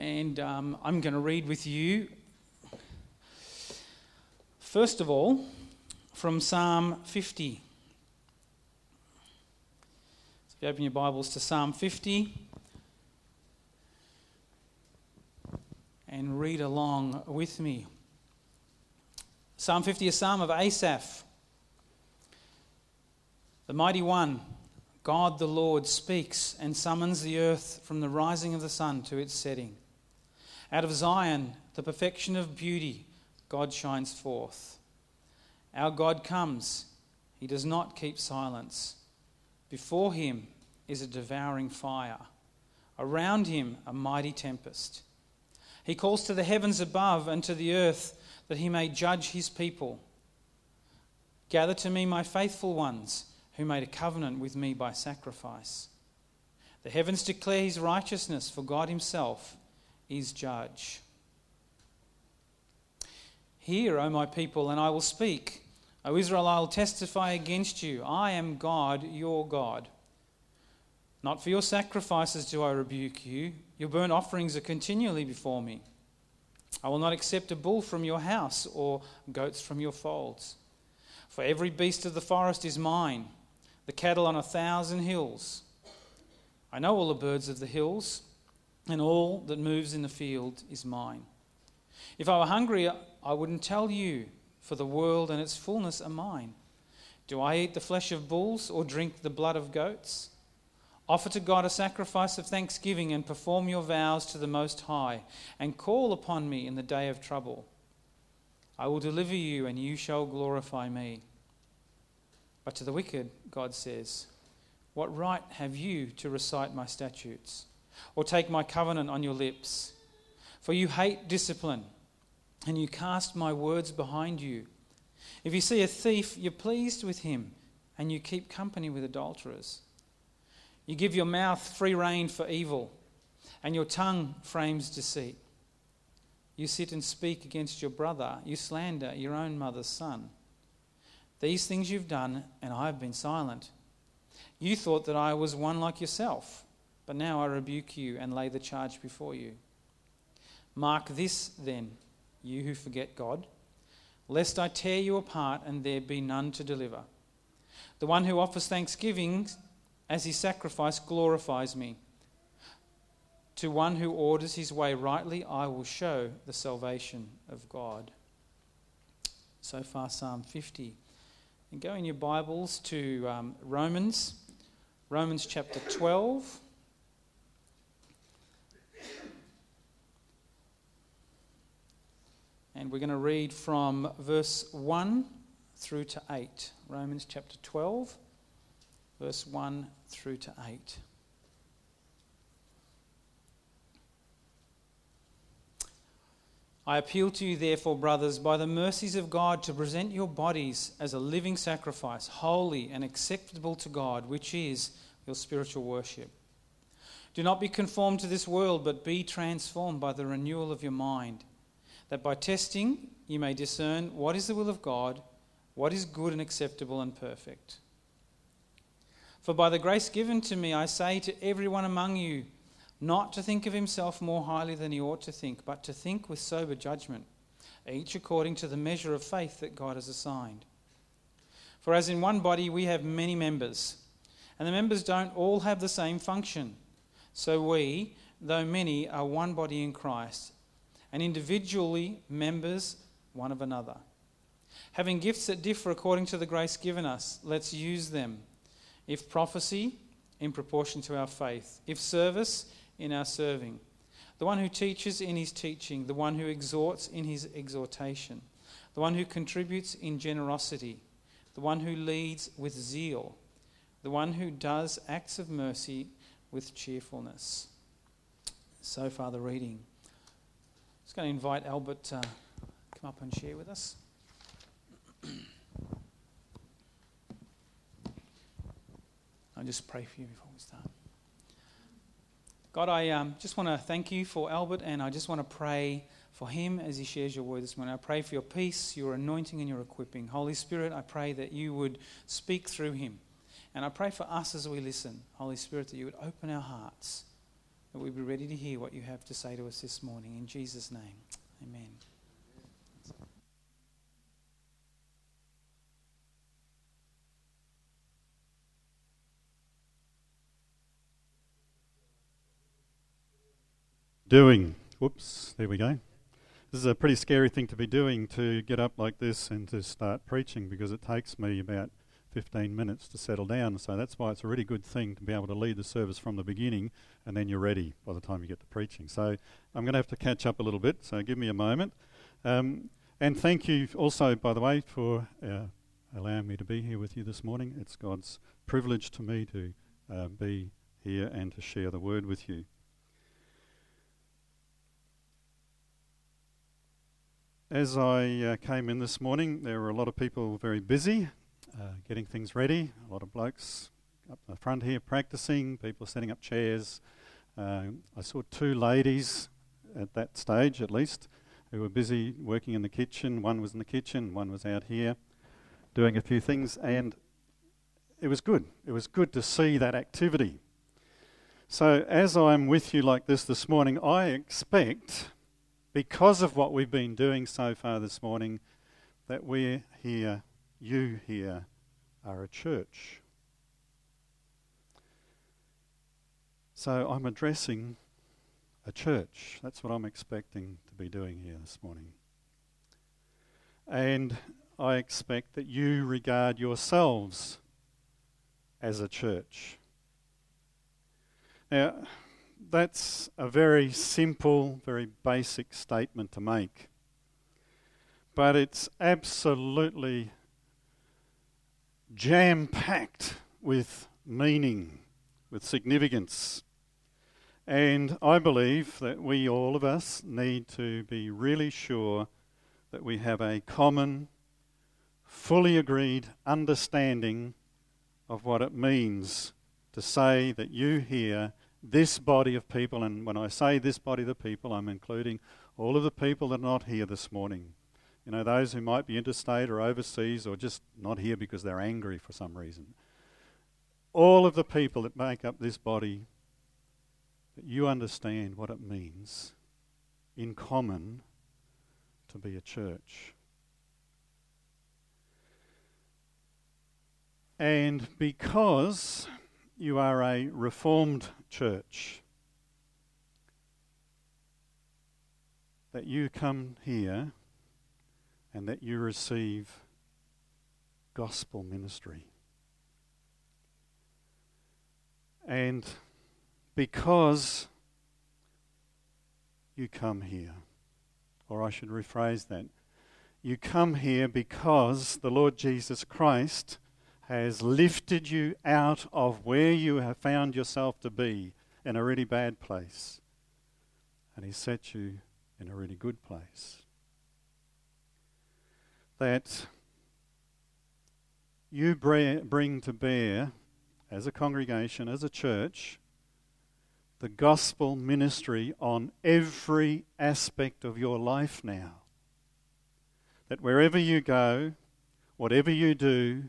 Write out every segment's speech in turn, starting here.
and um, I'm going to read with you, first of all, from Psalm 50. So if you open your Bibles to Psalm 50 and read along with me. Psalm 50, a psalm of Asaph. The mighty one, God the Lord, speaks and summons the earth from the rising of the sun to its setting. Out of Zion, the perfection of beauty, God shines forth. Our God comes, he does not keep silence. Before him is a devouring fire, around him, a mighty tempest. He calls to the heavens above and to the earth that he may judge his people. Gather to me my faithful ones who made a covenant with me by sacrifice. The heavens declare his righteousness, for God himself is judge. Hear, O my people, and I will speak. O Israel, I will testify against you. I am God, your God. Not for your sacrifices do I rebuke you. Your burnt offerings are continually before me. I will not accept a bull from your house or goats from your folds. For every beast of the forest is mine, the cattle on a thousand hills. I know all the birds of the hills, and all that moves in the field is mine. If I were hungry, I wouldn't tell you, for the world and its fullness are mine. Do I eat the flesh of bulls or drink the blood of goats? Offer to God a sacrifice of thanksgiving and perform your vows to the Most High, and call upon me in the day of trouble. I will deliver you, and you shall glorify me. But to the wicked, God says, What right have you to recite my statutes, or take my covenant on your lips? For you hate discipline, and you cast my words behind you. If you see a thief, you're pleased with him, and you keep company with adulterers. You give your mouth free rein for evil, and your tongue frames deceit. You sit and speak against your brother, you slander your own mother's son. These things you've done, and I have been silent. You thought that I was one like yourself, but now I rebuke you and lay the charge before you. Mark this then, you who forget God, lest I tear you apart and there be none to deliver. The one who offers thanksgiving as his sacrifice glorifies me. To one who orders his way rightly, I will show the salvation of God. So far, Psalm 50. And go in your Bibles to um, Romans, Romans chapter 12. And we're going to read from verse 1 through to 8. Romans chapter 12 verse 1 through to 8. I appeal to you, therefore, brothers, by the mercies of God, to present your bodies as a living sacrifice, holy and acceptable to God, which is your spiritual worship. Do not be conformed to this world, but be transformed by the renewal of your mind, that by testing you may discern what is the will of God, what is good and acceptable and perfect. For by the grace given to me, I say to everyone among you, not to think of himself more highly than he ought to think, but to think with sober judgment, each according to the measure of faith that God has assigned. For as in one body we have many members, and the members don't all have the same function, so we, though many, are one body in Christ, and individually members one of another. Having gifts that differ according to the grace given us, let's use them. If prophecy, in proportion to our faith. If service, in our serving. The one who teaches in his teaching. The one who exhorts in his exhortation. The one who contributes in generosity. The one who leads with zeal. The one who does acts of mercy with cheerfulness. So far, the reading. Just going to invite Albert to come up and share with us. I'll just pray for you before we start. God, I um, just want to thank you for Albert, and I just want to pray for him as he shares your word this morning. I pray for your peace, your anointing, and your equipping. Holy Spirit, I pray that you would speak through him. And I pray for us as we listen, Holy Spirit, that you would open our hearts that we be ready to hear what you have to say to us this morning. In Jesus' name, amen. Doing. Whoops, there we go. This is a pretty scary thing to be doing to get up like this and to start preaching because it takes me about 15 minutes to settle down. So that's why it's a really good thing to be able to lead the service from the beginning and then you're ready by the time you get to preaching. So I'm going to have to catch up a little bit, so give me a moment. Um, and thank you also, by the way, for uh, allowing me to be here with you this morning. It's God's privilege to me to uh, be here and to share the word with you. As I uh, came in this morning, there were a lot of people very busy uh, getting things ready. A lot of blokes up the front here practicing, people setting up chairs. Uh, I saw two ladies at that stage, at least, who were busy working in the kitchen. One was in the kitchen, one was out here doing a few things, and it was good. It was good to see that activity. So, as I'm with you like this this morning, I expect, because of what we've been doing so far this morning, that we're here you here are a church. So I'm addressing a church. That's what I'm expecting to be doing here this morning. And I expect that you regard yourselves as a church. Now, that's a very simple, very basic statement to make. But it's absolutely jam packed with meaning, with significance. And I believe that we, all of us, need to be really sure that we have a common, fully agreed understanding of what it means to say that you hear this body of people, and when I say this body of the people, I'm including all of the people that are not here this morning. You know, those who might be interstate or overseas or just not here because they're angry for some reason. All of the people that make up this body, that you understand what it means in common to be a church. And because you are a reformed church, that you come here and that you receive gospel ministry. And because you come here, or I should rephrase that, you come here because the Lord Jesus Christ has lifted you out of where you have found yourself to be in a really bad place. And He set you in a really good place that you bring to bear as a congregation, as a church, the gospel ministry on every aspect of your life now. That wherever you go, whatever you do,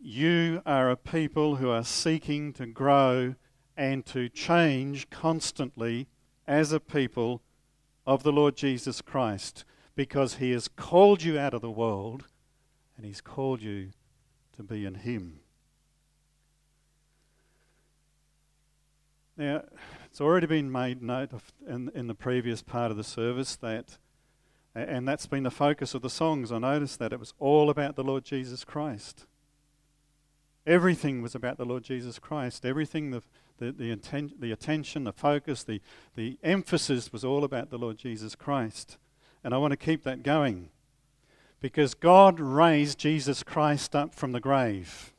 you are a people who are seeking to grow and to change constantly as a people of the Lord Jesus Christ because He has called you out of the world and He's called you to be in Him. Now, it's already been made note of in, in the previous part of the service that, and that's been the focus of the songs. I noticed that it was all about the Lord Jesus Christ. Everything was about the Lord Jesus Christ. Everything, the, the, the, atten- the attention, the focus, the, the emphasis was all about the Lord Jesus Christ. And I want to keep that going because God raised Jesus Christ up from the grave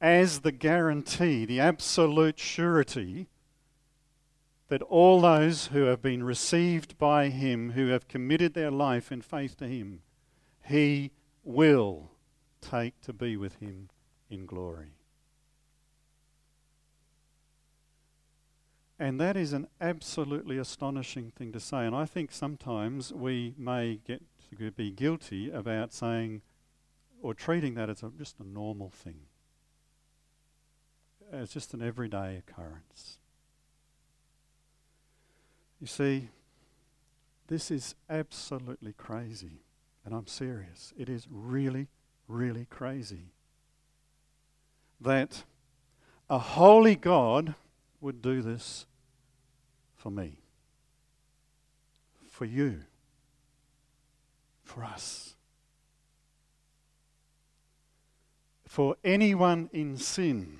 as the guarantee, the absolute surety that all those who have been received by Him, who have committed their life in faith to Him, He will take to be with Him in glory. And that is an absolutely astonishing thing to say. And I think sometimes we may get to be guilty about saying or treating that as a, just a normal thing. as just an everyday occurrence. You see, this is absolutely crazy, and I'm serious. It is really, really crazy that a holy God would do this for me, for you, for us. For anyone in sin,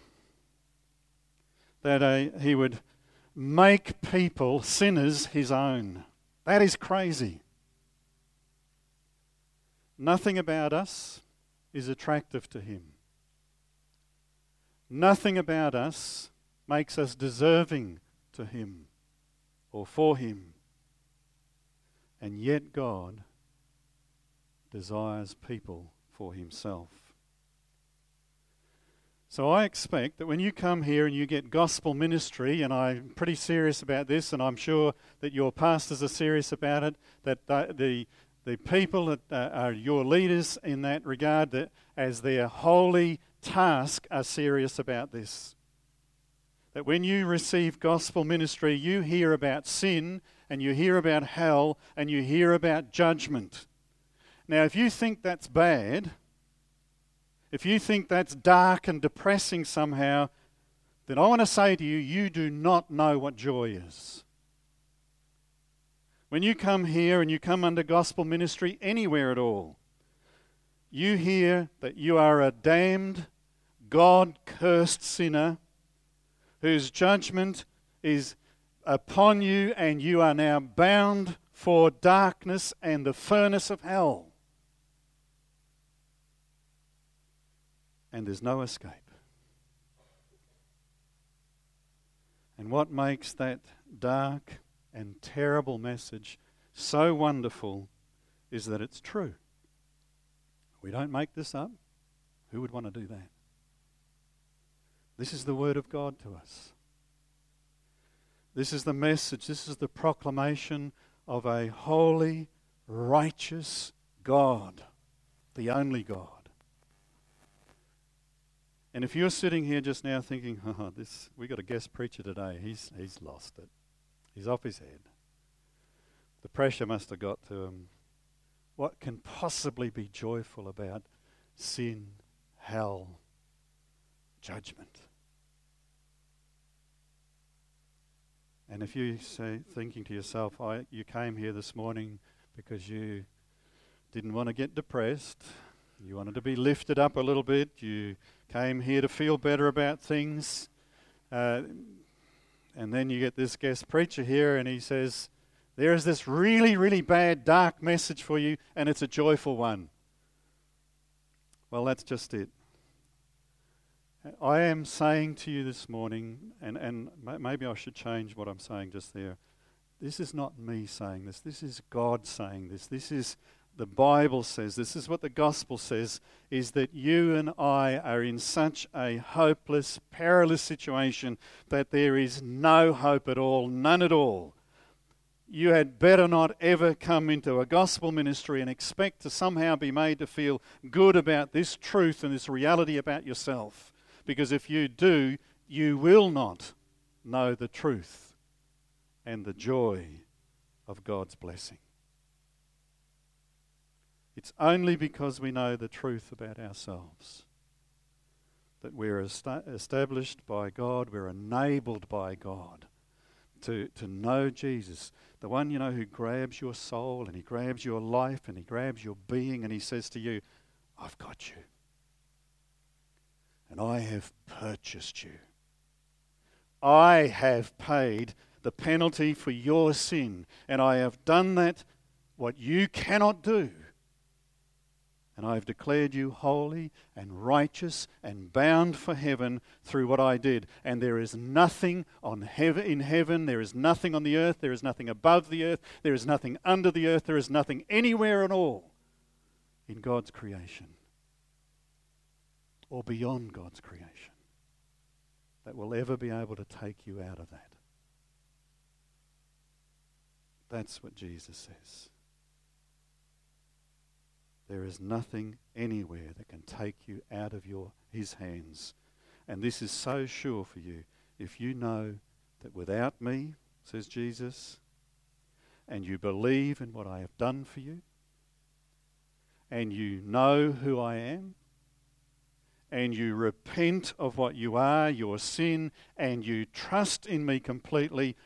that a, he would make people, sinners, his own. That is crazy. Nothing about us is attractive to him. Nothing about us makes us deserving to Him or for Him. And yet God desires people for Himself. So I expect that when you come here and you get gospel ministry, and I'm pretty serious about this, and I'm sure that your pastors are serious about it, that the, the, the people that uh, are your leaders in that regard, that as their holy task, are serious about this. That when you receive gospel ministry, you hear about sin and you hear about hell and you hear about judgment. Now, if you think that's bad, if you think that's dark and depressing somehow, then I want to say to you, you do not know what joy is. When you come here and you come under gospel ministry anywhere at all, you hear that you are a damned, God cursed sinner whose judgment is upon you, and you are now bound for darkness and the furnace of hell. And there's no escape. And what makes that dark and terrible message so wonderful is that it's true. We don't make this up. Who would want to do that? This is the word of God to us. This is the message, this is the proclamation of a holy, righteous God, the only God. And if you're sitting here just now thinking, oh, this we got a guest preacher today, he's he's lost it. He's off his head. The pressure must have got to him. What can possibly be joyful about sin, hell, judgment? And if you say, thinking to yourself, I, you came here this morning because you didn't want to get depressed, you wanted to be lifted up a little bit, you came here to feel better about things, uh, and then you get this guest preacher here and he says, There is this really, really bad, dark message for you, and it's a joyful one. Well, that's just it. I am saying to you this morning, and, and maybe I should change what I'm saying just there. This is not me saying this. This is God saying this. This is the Bible says. This is what the gospel says is that you and I are in such a hopeless, perilous situation that there is no hope at all, none at all. You had better not ever come into a gospel ministry and expect to somehow be made to feel good about this truth and this reality about yourself. Because if you do, you will not know the truth and the joy of God's blessing. It's only because we know the truth about ourselves that we're established by God, we're enabled by God to, to know Jesus, the one, you know, who grabs your soul and he grabs your life and he grabs your being and he says to you, I've got you and I have purchased you. I have paid the penalty for your sin, and I have done that what you cannot do. And I have declared you holy and righteous and bound for heaven through what I did. And there is nothing on heaven, in heaven, there is nothing on the earth, there is nothing above the earth, there is nothing under the earth, there is nothing anywhere at all in God's creation or beyond God's creation that will ever be able to take you out of that. That's what Jesus says. There is nothing anywhere that can take you out of your his hands And this is so sure for you. If you know that without me, says Jesus, and you believe in what I have done for you, and you know who I am, and you repent of what you are, your sin, and you trust in me completely,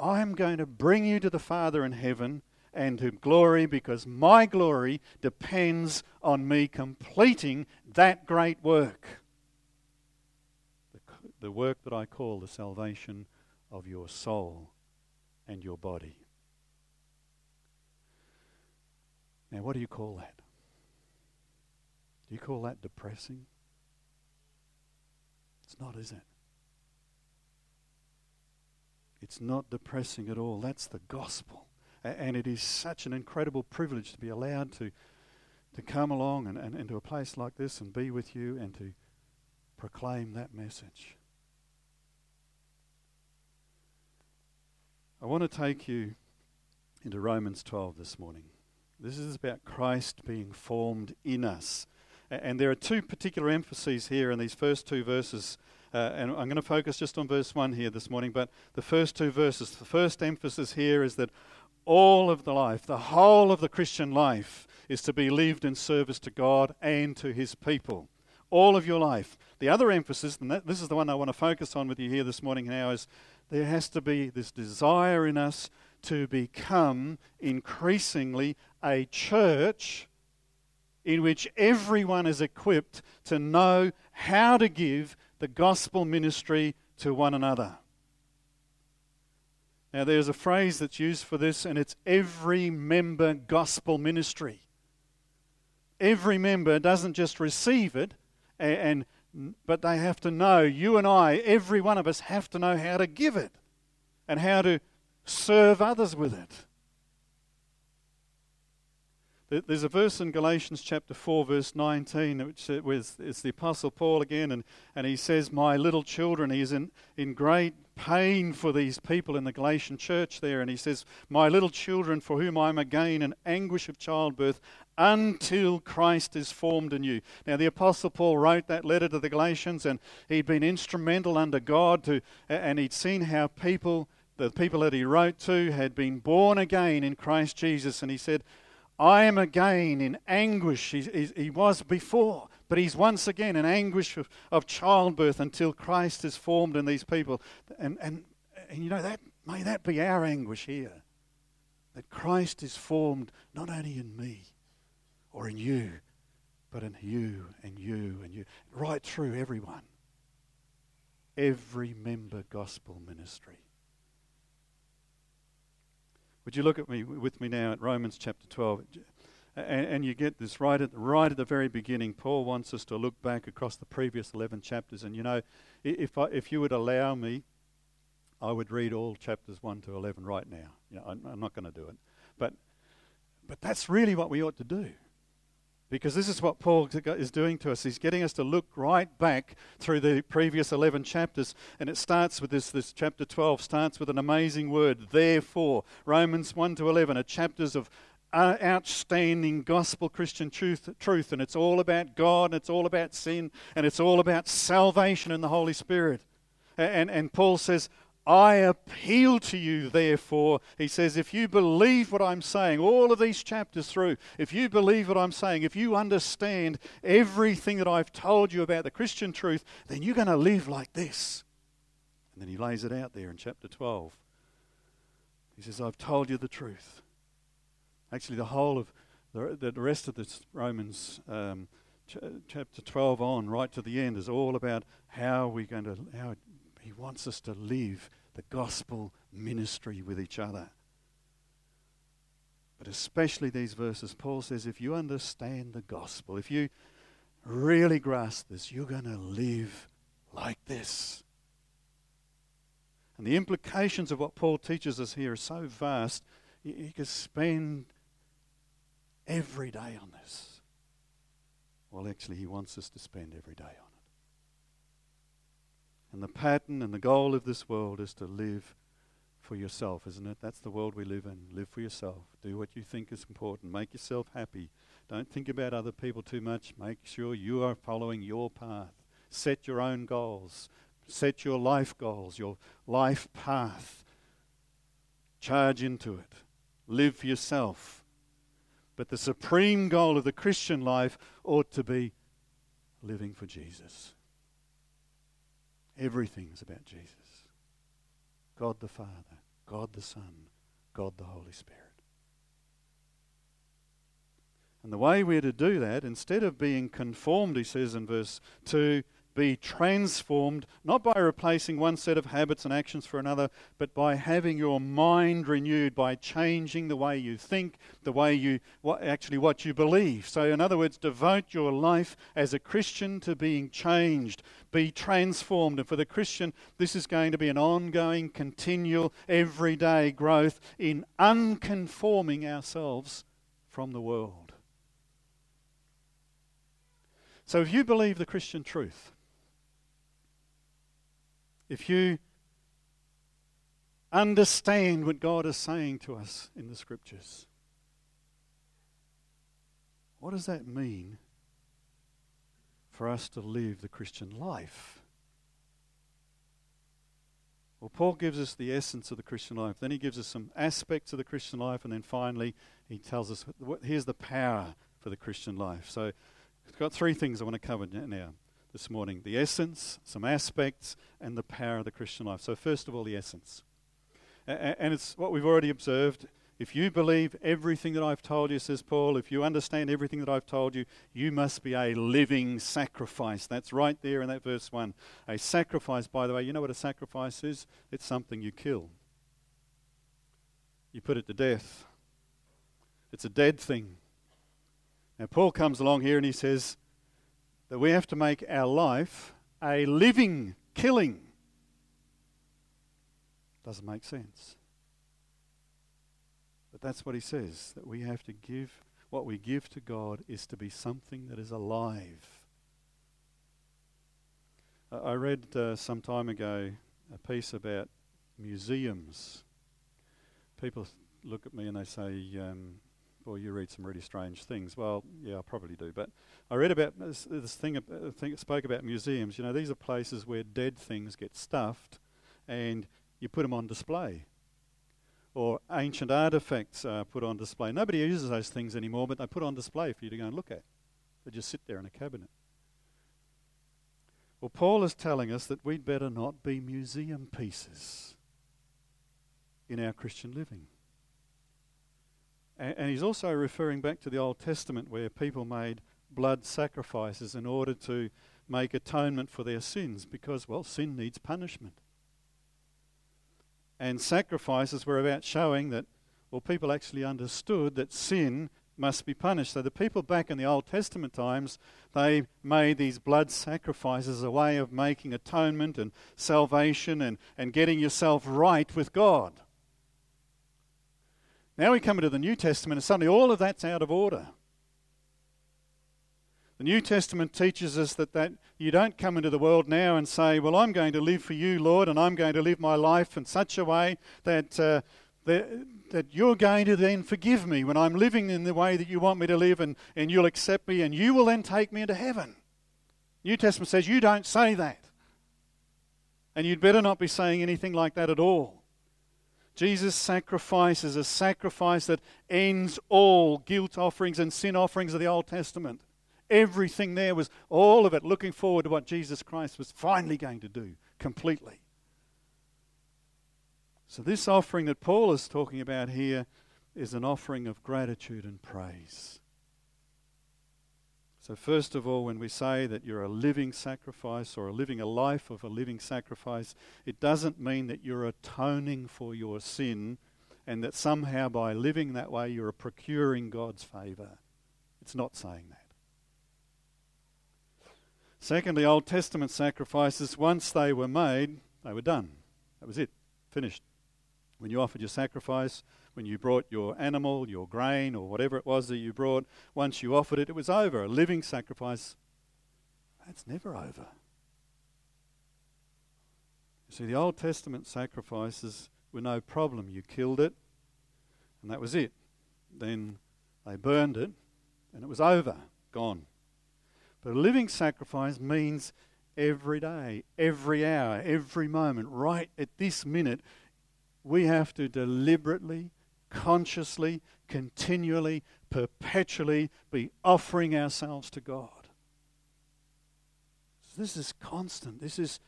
I'm going to bring you to the Father in heaven and to glory because my glory depends on me completing that great work. The, the work that I call the salvation of your soul and your body. Now, what do you call that? Do you call that depressing? It's not, is it? It's not depressing at all. That's the gospel. And it is such an incredible privilege to be allowed to, to come along and, and into a place like this and be with you and to proclaim that message. I want to take you into Romans 12 this morning. This is about Christ being formed in us. And there are two particular emphases here in these first two verses. Uh, and I'm going to focus just on verse 1 here this morning. But the first two verses, the first emphasis here is that all of the life, the whole of the Christian life, is to be lived in service to God and to His people. All of your life. The other emphasis, and that, this is the one I want to focus on with you here this morning now, is there has to be this desire in us to become increasingly a church in which everyone is equipped to know how to give the gospel ministry to one another. Now, there's a phrase that's used for this, and it's every member gospel ministry. Every member doesn't just receive it, and, and, but they have to know, you and I, every one of us, have to know how to give it and how to serve others with it. There's a verse in Galatians chapter 4, verse 19, which is the Apostle Paul again, and, and he says, My little children, he's in, in great pain for these people in the Galatian church there, and he says, My little children, for whom I am again in anguish of childbirth, until Christ is formed in you. Now, the Apostle Paul wrote that letter to the Galatians, and he'd been instrumental under God to, and he'd seen how people, the people that he wrote to, had been born again in Christ Jesus, and he said, I am again in anguish. He, he, he, was before, but he's once again in anguish of, of childbirth until Christ is formed in these people. And, and, and you know, that may that be our anguish here. That Christ is formed not only in me or in you, but in you and you and you, right through everyone. Every member gospel ministry. Would you look at me with me now at Romans chapter 12? And, and, you get this right at, right at the very beginning. Paul wants us to look back across the previous 11 chapters. And you know, if, I, if you would allow me, I would read all chapters 1 to 11 right now. You know, I'm, I'm not going to do it. But, but that's really what we ought to do. Because this is what Paul is doing to us. He's getting us to look right back through the previous 11 chapters. And it starts with this, this chapter 12, starts with an amazing word, therefore. Romans 1 to 11 are chapters of uh, outstanding gospel Christian truth, truth. And it's all about God, and it's all about sin, and it's all about salvation and the Holy Spirit. And, and Paul says, I appeal to you, therefore, he says, if you believe what I'm saying, all of these chapters through, if you believe what I'm saying, if you understand everything that I've told you about the Christian truth, then you're going to live like this. And then he lays it out there in chapter 12. He says, I've told you the truth. Actually, the whole of the, the rest of this Romans um, ch- chapter 12 on, right to the end, is all about how we're going to, how he wants us to live the gospel ministry with each other. But especially these verses, Paul says if you understand the gospel, if you really grasp this, you're going to live like this. And the implications of what Paul teaches us here are so vast, you could spend every day on this. Well, actually, he wants us to spend every day on. And the pattern and the goal of this world is to live for yourself, isn't it? That's the world we live in. Live for yourself. Do what you think is important. Make yourself happy. Don't think about other people too much. Make sure you are following your path. set your own goals, set your life goals, your life path. Charge into it. Live for yourself. But the supreme goal of the Christian life ought to be living for Jesus. Everything is about Jesus. God the Father, God the Son, God the Holy Spirit. And the way we're to do that, instead of being conformed, he says in verse 2, be transformed, not by replacing one set of habits and actions for another, but by having your mind renewed, by changing the way you think, the way you, what, actually what you believe. So, in other words, devote your life as a Christian to being changed, be transformed. And for the Christian, this is going to be an ongoing, continual, everyday growth in unconforming ourselves from the world. So, if you believe the Christian truth, if you understand what God is saying to us in the scriptures, what does that mean for us to live the Christian life? Well, Paul gives us the essence of the Christian life. Then he gives us some aspects of the Christian life, and then finally he tells us here's the power for the Christian life. So, I've got three things I want to cover now this morning the essence, some aspects, and the power of the Christian life. So, first of all, the essence. And it's what we've already observed. If you believe everything that I've told you, says Paul, if you understand everything that I've told you, you must be a living sacrifice. That's right there in that verse 1. A sacrifice, by the way, you know what a sacrifice is? It's something you kill, you put it to death. It's a dead thing. Now, Paul comes along here and he says, that we have to make our life a living killing. Doesn't make sense. But that's what he says that we have to give, what we give to God is to be something that is alive. I read uh, some time ago a piece about museums. People look at me and they say, um, well, you read some really strange things. Well, yeah, I probably do. But I read about this, this thing, uh, thing spoke about museums. You know, these are places where dead things get stuffed and you put them on display. Or ancient artifacts are put on display. Nobody uses those things anymore, but they put on display for you to go and look at. They just sit there in a cabinet. Well, Paul is telling us that we'd better not be museum pieces in our Christian living. And, he's also referring back to the Old Testament where people made blood sacrifices in order to make atonement for their sins because, well, sin needs punishment. And sacrifices were about showing that, well, people actually understood that sin must be punished. So the people back in the Old Testament times, they made these blood sacrifices a way of making atonement and salvation and, and getting yourself right with God. Now we come into the New Testament, and suddenly all of that's out of order. The New Testament teaches us that, that you don't come into the world now and say, Well, I'm going to live for you, Lord, and I'm going to live my life in such a way that, uh, that, that you're going to then forgive me when I'm living in the way that you want me to live, and, and you'll accept me, and you will then take me into heaven. New Testament says you don't say that. And you'd better not be saying anything like that at all. Jesus' sacrifice is a sacrifice that ends all guilt offerings and sin offerings of the Old Testament. Everything there was, all of it, looking forward to what Jesus Christ was finally going to do completely. So, this offering that Paul is talking about here is an offering of gratitude and praise. So, first of all, when we say that you're a living sacrifice or living a life of a living sacrifice, it doesn't mean that you're atoning for your sin and that somehow by living that way you're procuring God's favour. It's not saying that. Secondly, Old Testament sacrifices, once they were made, they were done. That was it, finished. When you offered your sacrifice, when you brought your animal, your grain, or whatever it was that you brought, once you offered it, it was over. A living sacrifice, that's never over. You see, the Old Testament sacrifices were no problem. You killed it, and that was it. Then they burned it, and it was over, gone. But a living sacrifice means every day, every hour, every moment, right at this minute, we have to deliberately, consciously, continually, perpetually be offering ourselves to God. This is constant. This is,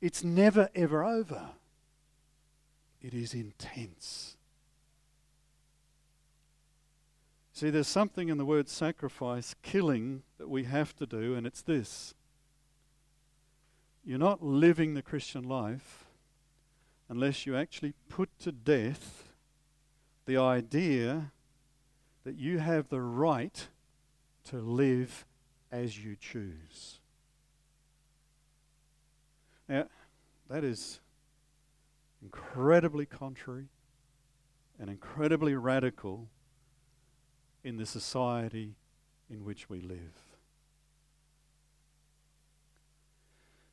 it's never ever over. It is intense. See, there's something in the word sacrifice, killing, that we have to do, and it's this. You're not living the Christian life unless you actually put to death the idea that you have the right to live as you choose. Now, that is incredibly contrary and incredibly radical in the society in which we live.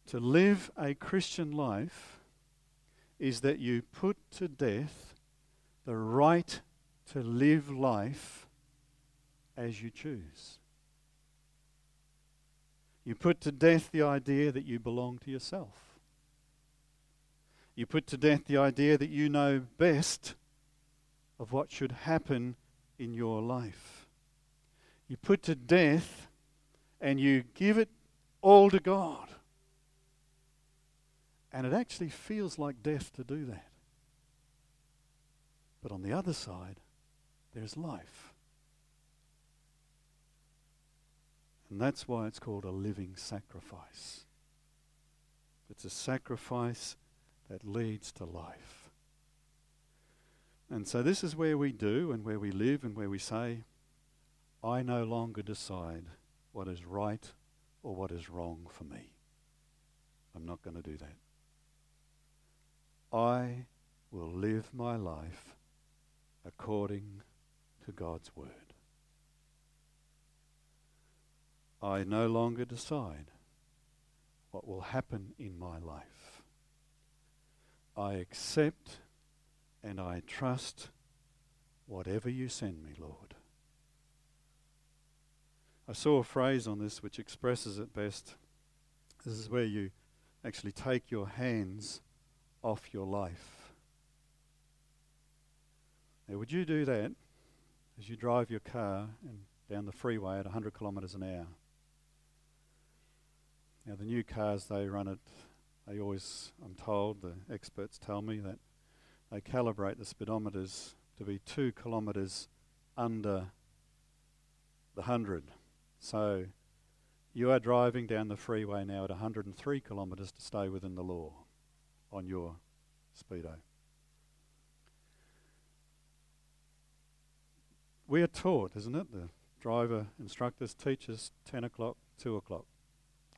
To live a Christian life is that you put to death the right to live life as you choose. You put to death the idea that you belong to yourself. You put to death the idea that you know best of what should happen in your life. You put to death and you give it all to God. And it actually feels like death to do that. But on the other side, there's life. And that's why it's called a living sacrifice. It's a sacrifice that leads to life. And so this is where we do and where we live and where we say, I no longer decide what is right or what is wrong for me. I'm not going to do that. I will live my life according to God's word. I no longer decide what will happen in my life. I accept and I trust whatever you send me, Lord. I saw a phrase on this which expresses it best. This is where you actually take your hands off your life. Now, would you do that as you drive your car and down the freeway at 100 kilometres an hour? Now, the new cars, they run it, they always, I'm told, the experts tell me that they calibrate the speedometers to be two kilometres under the 100. So you are driving down the freeway now at 103 kilometres to stay within the law on your speedo. We are taught, isn't it? The driver instructors teach us 10 o'clock, 2 o'clock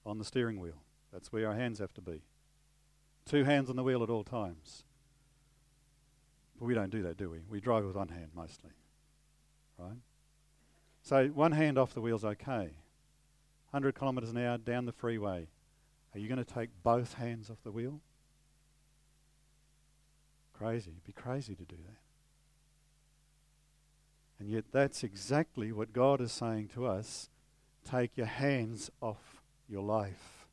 on the steering wheel. That's where our hands have to be. Two hands on the wheel at all times. But we don't do that, do we? We drive with one hand mostly. Right? So one hand off the wheel's okay. 100 kilometres an hour down the freeway. Are you going to take both hands off the wheel? Crazy. It'd be crazy to do that. And yet, that's exactly what God is saying to us. Take your hands off your life.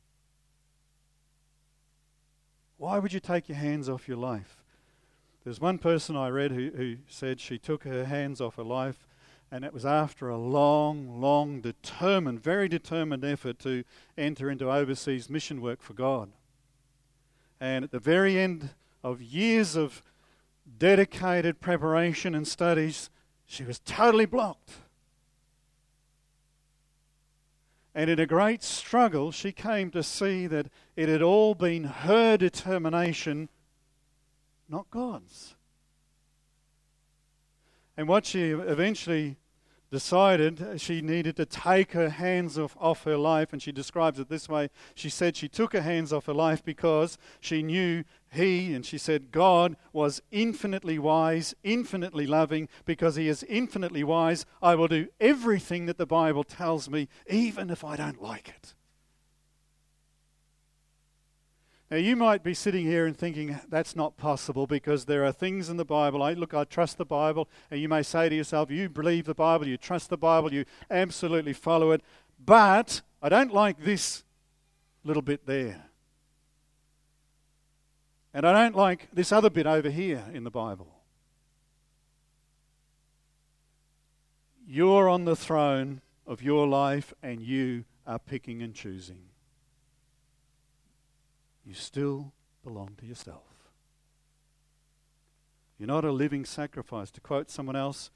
Why would you take your hands off your life? There's one person I read who, who said she took her hands off her life, and it was after a long, long, determined, very determined effort to enter into overseas mission work for God. And at the very end of years of dedicated preparation and studies, she was totally blocked. And in a great struggle, she came to see that it had all been her determination, not God's. And what she eventually decided she needed to take her hands off, off her life, and she describes it this way. She said she took her hands off her life because she knew He, and she said God, was infinitely wise, infinitely loving. Because He is infinitely wise, I will do everything that the Bible tells me, even if I don't like it. Now, you might be sitting here and thinking that's not possible because there are things in the Bible. I, look, I trust the Bible. And you may say to yourself, you believe the Bible, you trust the Bible, you absolutely follow it. But I don't like this. little bit there. And I don't like this other bit over here in the Bible. You're on the throne of your life and you are picking and choosing. You still belong to yourself. You're not a living sacrifice. To quote someone else,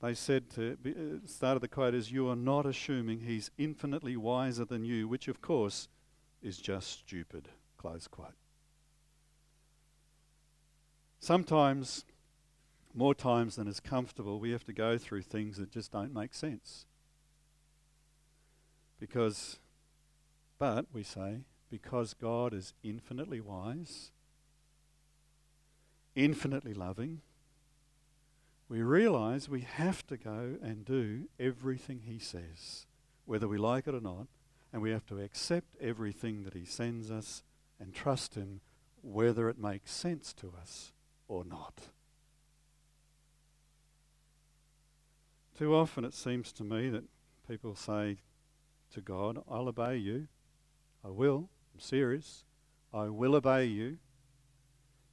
they said to uh, start of the quote is, "You are not assuming He's infinitely wiser than you," which of course is just stupid. Close quote. Sometimes, more times than is comfortable, we have to go through things that just don't make sense. Because, but we say, because God is infinitely wise, infinitely loving, we realize we have to go and do everything He says, whether we like it or not, and we have to accept everything that He sends us and trust Him, whether it makes sense to us or not. Too often it seems to me that people say to God, I'll obey you. I will. Serious. I will obey you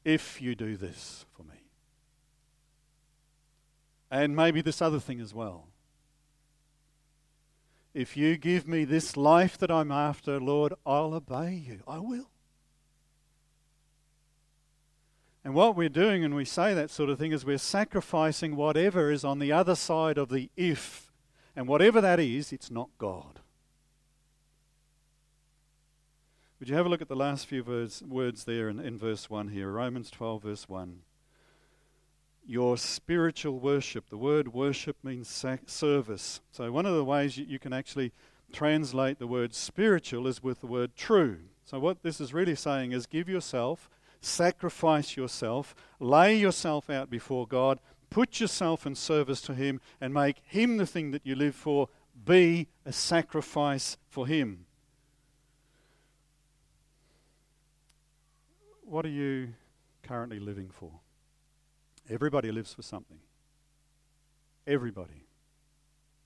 if you do this for me. And maybe this other thing as well. If you give me this life that I'm after, Lord, I'll obey you. I will. And what we're doing, and we say that sort of thing, is we're sacrificing whatever is on the other side of the if. And whatever that is, it's not God. Would you have a look at the last few words, words there in, in verse 1 here? Romans 12, verse 1. Your spiritual worship. The word worship means sac- service. So, one of the ways you, you can actually translate the word spiritual is with the word true. So, what this is really saying is give yourself sacrifice yourself, lay yourself out before God, put yourself in service to Him, and make Him the thing that you live for. Be a sacrifice for Him. What are you currently living for? Everybody lives for something. Everybody.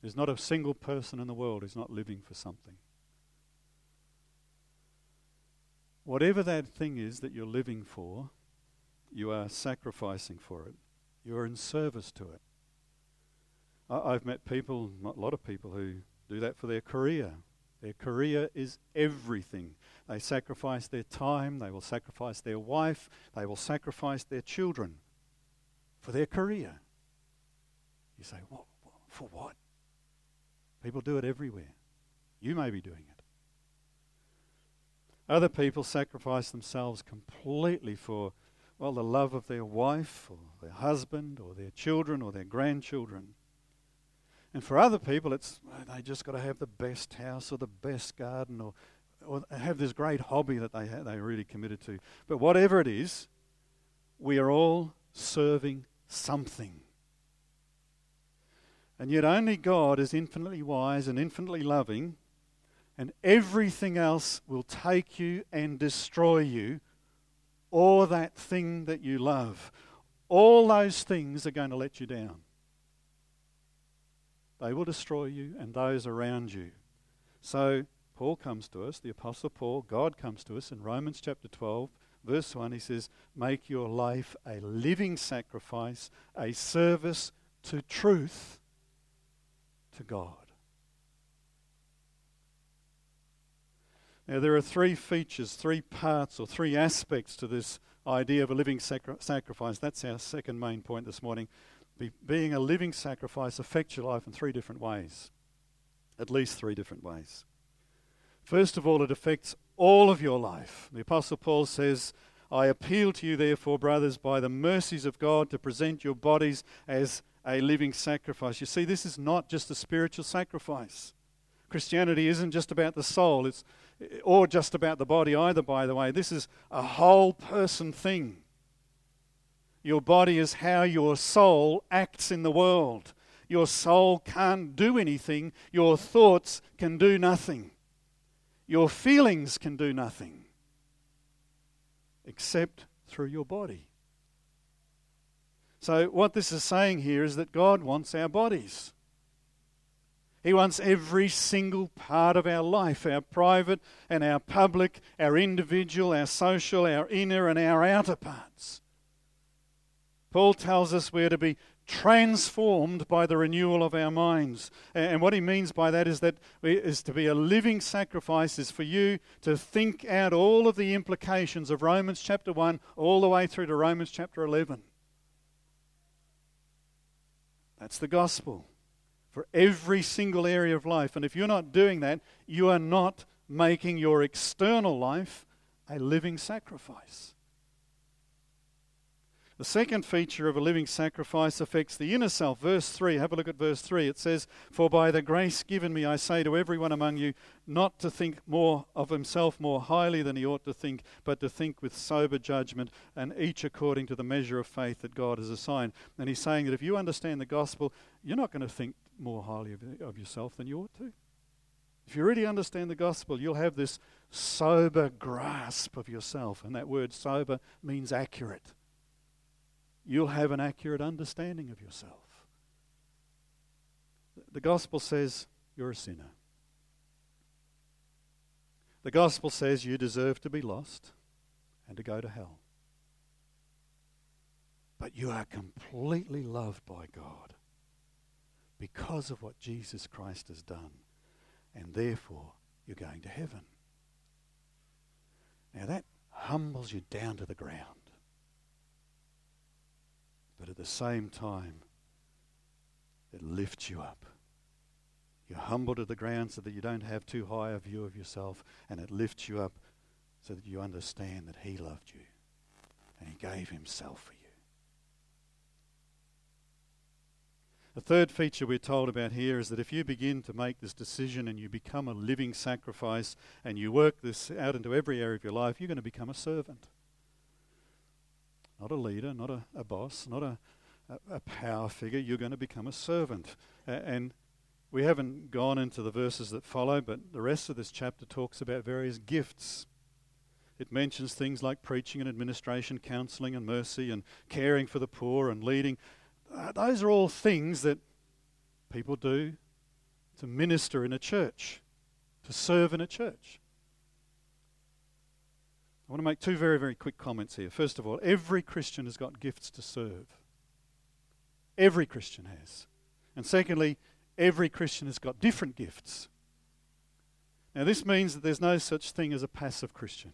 There's not a single person in the world who's not living for something. Whatever that thing is that you're living for, you are sacrificing for it. You're in service to it. I, have met people, a lot of people, who do that for their career. Their career is everything. They sacrifice their time, they will sacrifice their wife, they will sacrifice their children for their career. You say, what, for what? People do it everywhere. You may be doing it. Other people sacrifice themselves completely for, well, the love of their wife or their husband or their children or their grandchildren. And for other people, it's they just got to have the best house or the best garden or, or have this great hobby that they ha- they're really committed to. But whatever it is, we are all serving something. And yet, only God is infinitely wise and infinitely loving and everything else will take you and destroy you, or that thing that you love. All those things are going to let you down. They will destroy you and those around you. So, Paul comes to us, the Apostle Paul, God comes to us in Romans chapter 12, verse 1. He says, Make your life a living sacrifice, a service to truth to God. Now, there are three features, three parts, or three aspects to this idea of a living sacri- sacrifice. That's our second main point this morning. Be- being a living sacrifice affects your life in three different ways, at least three different ways. First of all, it affects all of your life. The Apostle Paul says, I appeal to you, therefore, brothers, by the mercies of God, to present your bodies as a living sacrifice. You see, this is not just a spiritual sacrifice. Christianity isn't just about the soul, it's or just about the body either, by the way. This is a whole person thing. Your body is how your soul acts in the world. Your soul can't do anything, your thoughts can do nothing, your feelings can do nothing except through your body. So, what this is saying here is that God wants our bodies. He wants every single part of our life, our private and our public, our individual, our social, our inner and our outer parts. Paul tells us we're to be transformed by the renewal of our minds. And what he means by that is that is to be a living sacrifice is for you to think out all of the implications of Romans chapter 1 all the way through to Romans chapter 11. That's the gospel for every single area of life. And if you're not doing that, you are not making your external life a living sacrifice. The second feature of a living sacrifice affects the inner self. Verse 3, have a look at verse 3. It says, For by the grace given me, I say to everyone among you, not to think more of himself more highly than he ought to think, but to think with sober judgment, and each according to the measure of faith that God has assigned. And he's saying that if you understand the gospel, you're not going to think more highly of, of yourself than you ought to. If you really understand the gospel, you'll have this sober grasp of yourself. And that word sober means accurate you'll have an accurate understanding of yourself. The gospel says you're a sinner. The gospel says you deserve to be lost and to go to hell. But you are completely loved by God because of what Jesus Christ has done, and therefore you're going to heaven. Now that humbles you down to the ground. But at the same time, it lifts you up. You're humbled to the ground so that you don't have too high a view of yourself, and it lifts you up so that you understand that He loved you and He gave Himself for you. The third feature we're told about here is that if you begin to make this decision and you become a living sacrifice and you work this out into every area of your life, you're going to become a servant not a leader, not a, a boss, not a, a, a, power figure. You're going to become a servant. And we haven't gone into the verses that follow, but the rest of this chapter talks about various gifts. It mentions things like preaching and administration, counseling and mercy, and caring for the poor and leading. Uh, those are all things that people do to minister in a church, to serve in a church. I want to make two very, very quick comments here. First of all, every Christian has got gifts to serve. Every Christian has. And secondly, every Christian has got different gifts. Now, this means that there's no such thing as a passive Christian.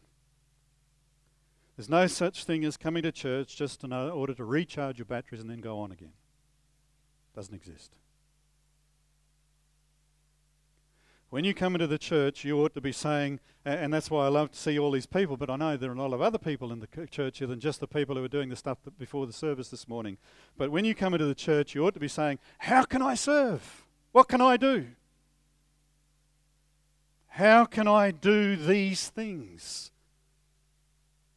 There's no such thing as coming to church just in order to recharge your batteries and then go on again. Doesn't exist. When you come into the church, you ought to be saying, and that's why I love to see all these people, but I know there are a lot of other people in the church here than just the people who are doing the stuff before the service this morning. But when you come into the church, you ought to be saying, How can I serve? What can I do? How can I do these things?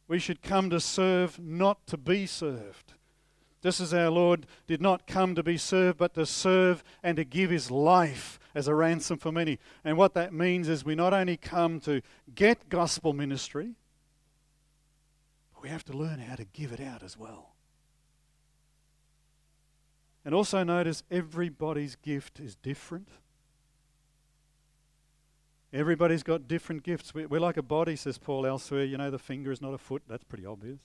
We should come to serve, not to be served. Just as our Lord did not come to be served, but to serve and to give his life as a ransom for many. And what that means is we not only come to get gospel ministry, but we have to learn how to give it out as well. And also notice everybody's gift is different. Everybody's got different gifts. We're like a body, says Paul elsewhere. You know, the finger is not a foot. That's pretty obvious.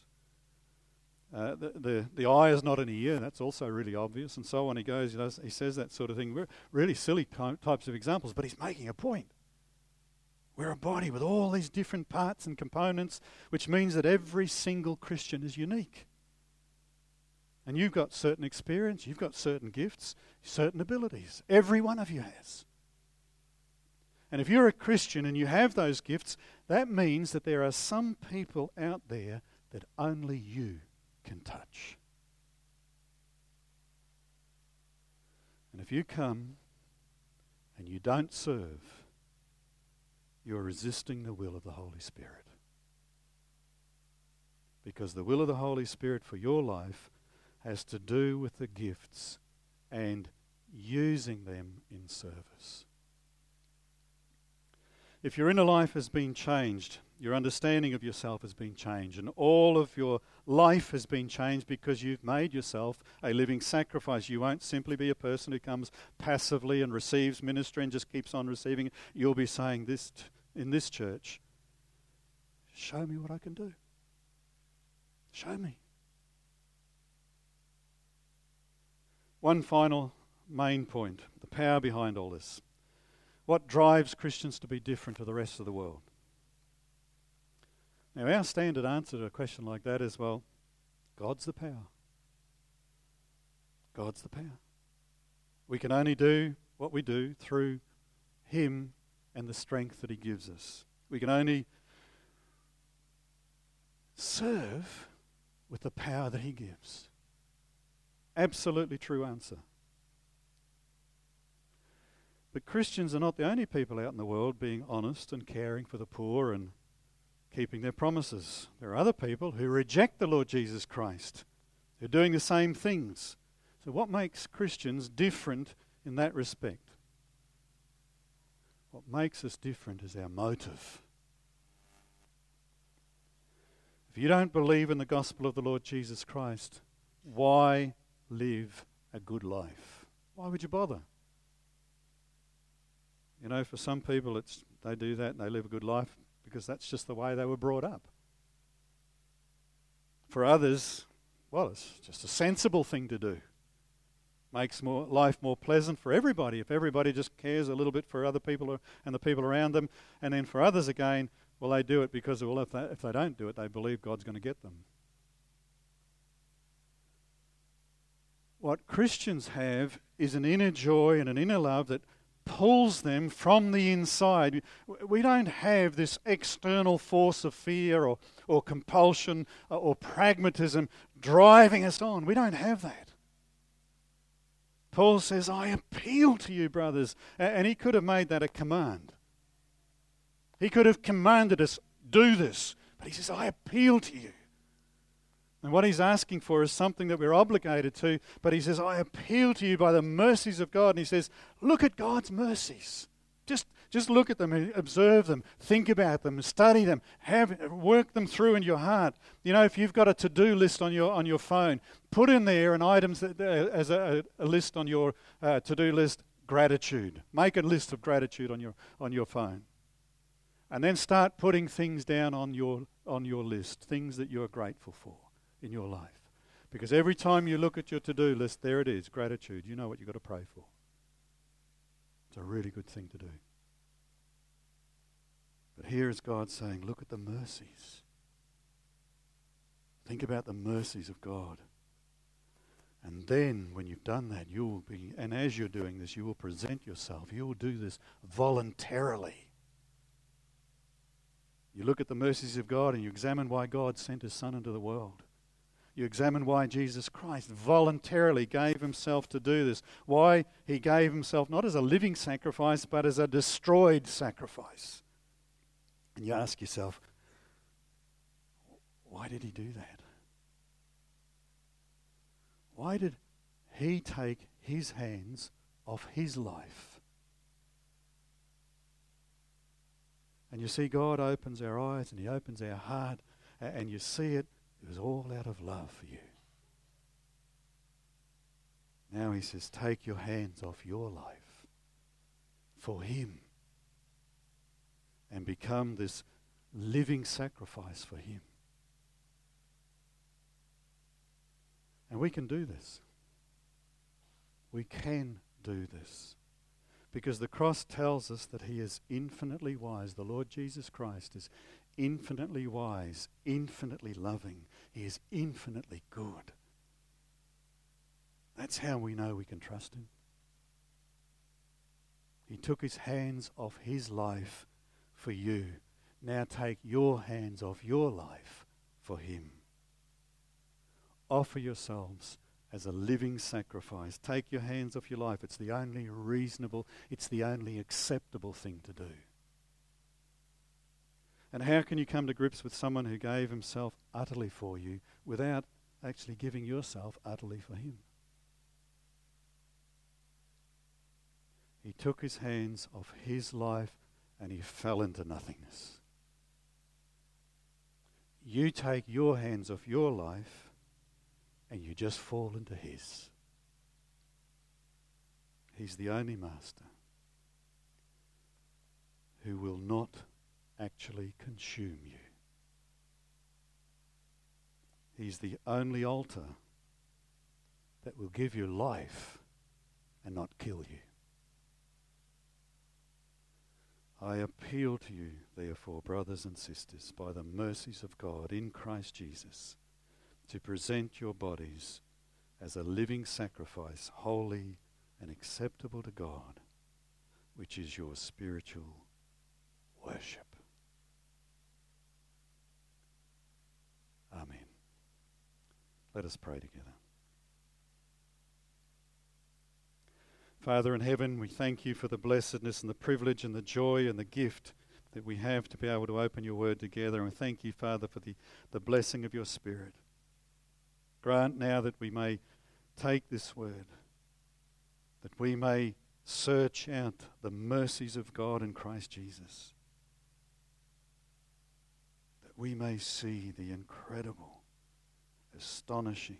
Uh, the, the, the eye is not an ear, that's also really obvious, and so on. He goes, he, does, he says that sort of thing. We're really silly types of examples, but he's making a point. We're a body with all these different parts and components, which means that every single Christian is unique. And you've got certain experience, you've got certain gifts, certain abilities. Every one of you has. And if you're a Christian and you have those gifts, that means that there are some people out there that only you can touch. And if you come and you don't serve, you're resisting the will of the Holy Spirit. Because the will of the Holy Spirit for your life has to do with the gifts and using them in service. If your inner life has been changed, Your understanding of yourself has been changed, and all of your life has been changed because you've made yourself a living sacrifice. You won't simply be a person who comes passively and receives ministry and just keeps on receiving. You'll be saying this t- in this church Show me what I can do. Show me. One final main point the power behind all this. What drives Christians to be different to the rest of the world? Now, our standard answer to a question like that is well, God's the power. God's the power. We can only do what we do through Him and the strength that He gives us. We can only serve with the power that He gives. Absolutely true answer. But Christians are not the only people out in the world being honest and caring for the poor and keeping their promises. There are other people who reject the Lord Jesus Christ, they're doing the same things. So, what makes Christians different in that respect? What makes us different is our motive. If you don't believe in the gospel of the Lord Jesus Christ, why live a good life? Why would you bother? You know, for some people, it's they do that and they live a good life because that's just the way they were brought up. For others, well, it's just a sensible thing to do. Makes more life more pleasant for everybody if everybody just cares a little bit for other people and the people around them. And then for others again, well, they do it because well, if they, if they don't do it, they believe God's going to get them. What Christians have is an inner joy and an inner love that pulls them from the inside. We don't have this external force of fear or, or compulsion or pragmatism driving us on. We don't have that. Paul says, I appeal to you, brothers. And he could have made that a command. He could have commanded us, do this. But he says, I appeal to you. And what he's asking for is something that we're obligated to, but he says, I appeal to you by the mercies of God. And he says, Look at God's mercies. Just, just look at them, observe them, think about them, study them, have, work them through in your heart. You know, if you've got a to do list on your, on your phone, put in there an items uh, as a, a, list on your uh, to do list gratitude. Make a list of gratitude on your, on your phone. And then start putting things down on your, on your list, things that you're grateful for in your life. Because every time you look at your to do list, there it is gratitude. You know what you've got to pray for. It's a really good thing to do. But here is God saying, look at the mercies. Think about the mercies of God. And then, when you've done that, you will be, and as you're doing this, you will present yourself. You will do this voluntarily. You look at the mercies of God and you examine why God sent His Son into the world. You examine why Jesus Christ voluntarily gave himself to do this. Why he gave himself not as a living sacrifice, but as a destroyed sacrifice. And you ask yourself, why did he do that? Why did he take his hands off his life? And you see, God opens our eyes and he opens our heart, and you see it it was all out of love for you. Now he says, take your hands off your life for him and become this living sacrifice for him. And we can do this. We can do this. Because the cross tells us that he is infinitely wise. The Lord Jesus Christ is infinitely wise, infinitely loving. He is infinitely good. That's how we know we can trust Him. He took His hands off His life for you. Now take your hands off your life for Him. Offer yourselves as a living sacrifice. Take your hands off your life. It's the only reasonable, it's the only acceptable thing to do. And how can you come to grips with someone who gave himself utterly for you without actually giving yourself utterly for him? He took his hands off his life and he fell into nothingness. you take your hands off your life and you just fall into His. He's the only master who will not actually consume you. He's the only altar that will give you life and not kill you. I appeal to you, therefore, brothers and sisters, by the mercies of God in Christ Jesus, to present your bodies as a living sacrifice, holy and acceptable to God, which is your spiritual worship. Amen. Let us pray together. Father in heaven, we thank you for the blessedness and the privilege and the joy and the gift that we have to be able to open your word together. And thank you, Father, for the, the blessing of your Spirit. Grant now that we may take this word, that we may search out the mercies of God in Christ Jesus, that we may see the incredible, astonishing,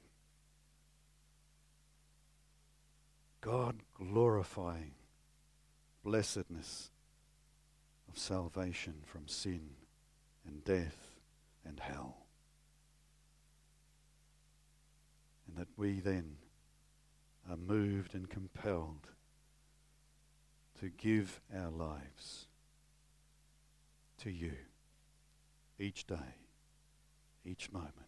God glorifying blessedness of salvation from sin and death and hell. And that we then are moved and compelled to give our lives to you each day, each moment.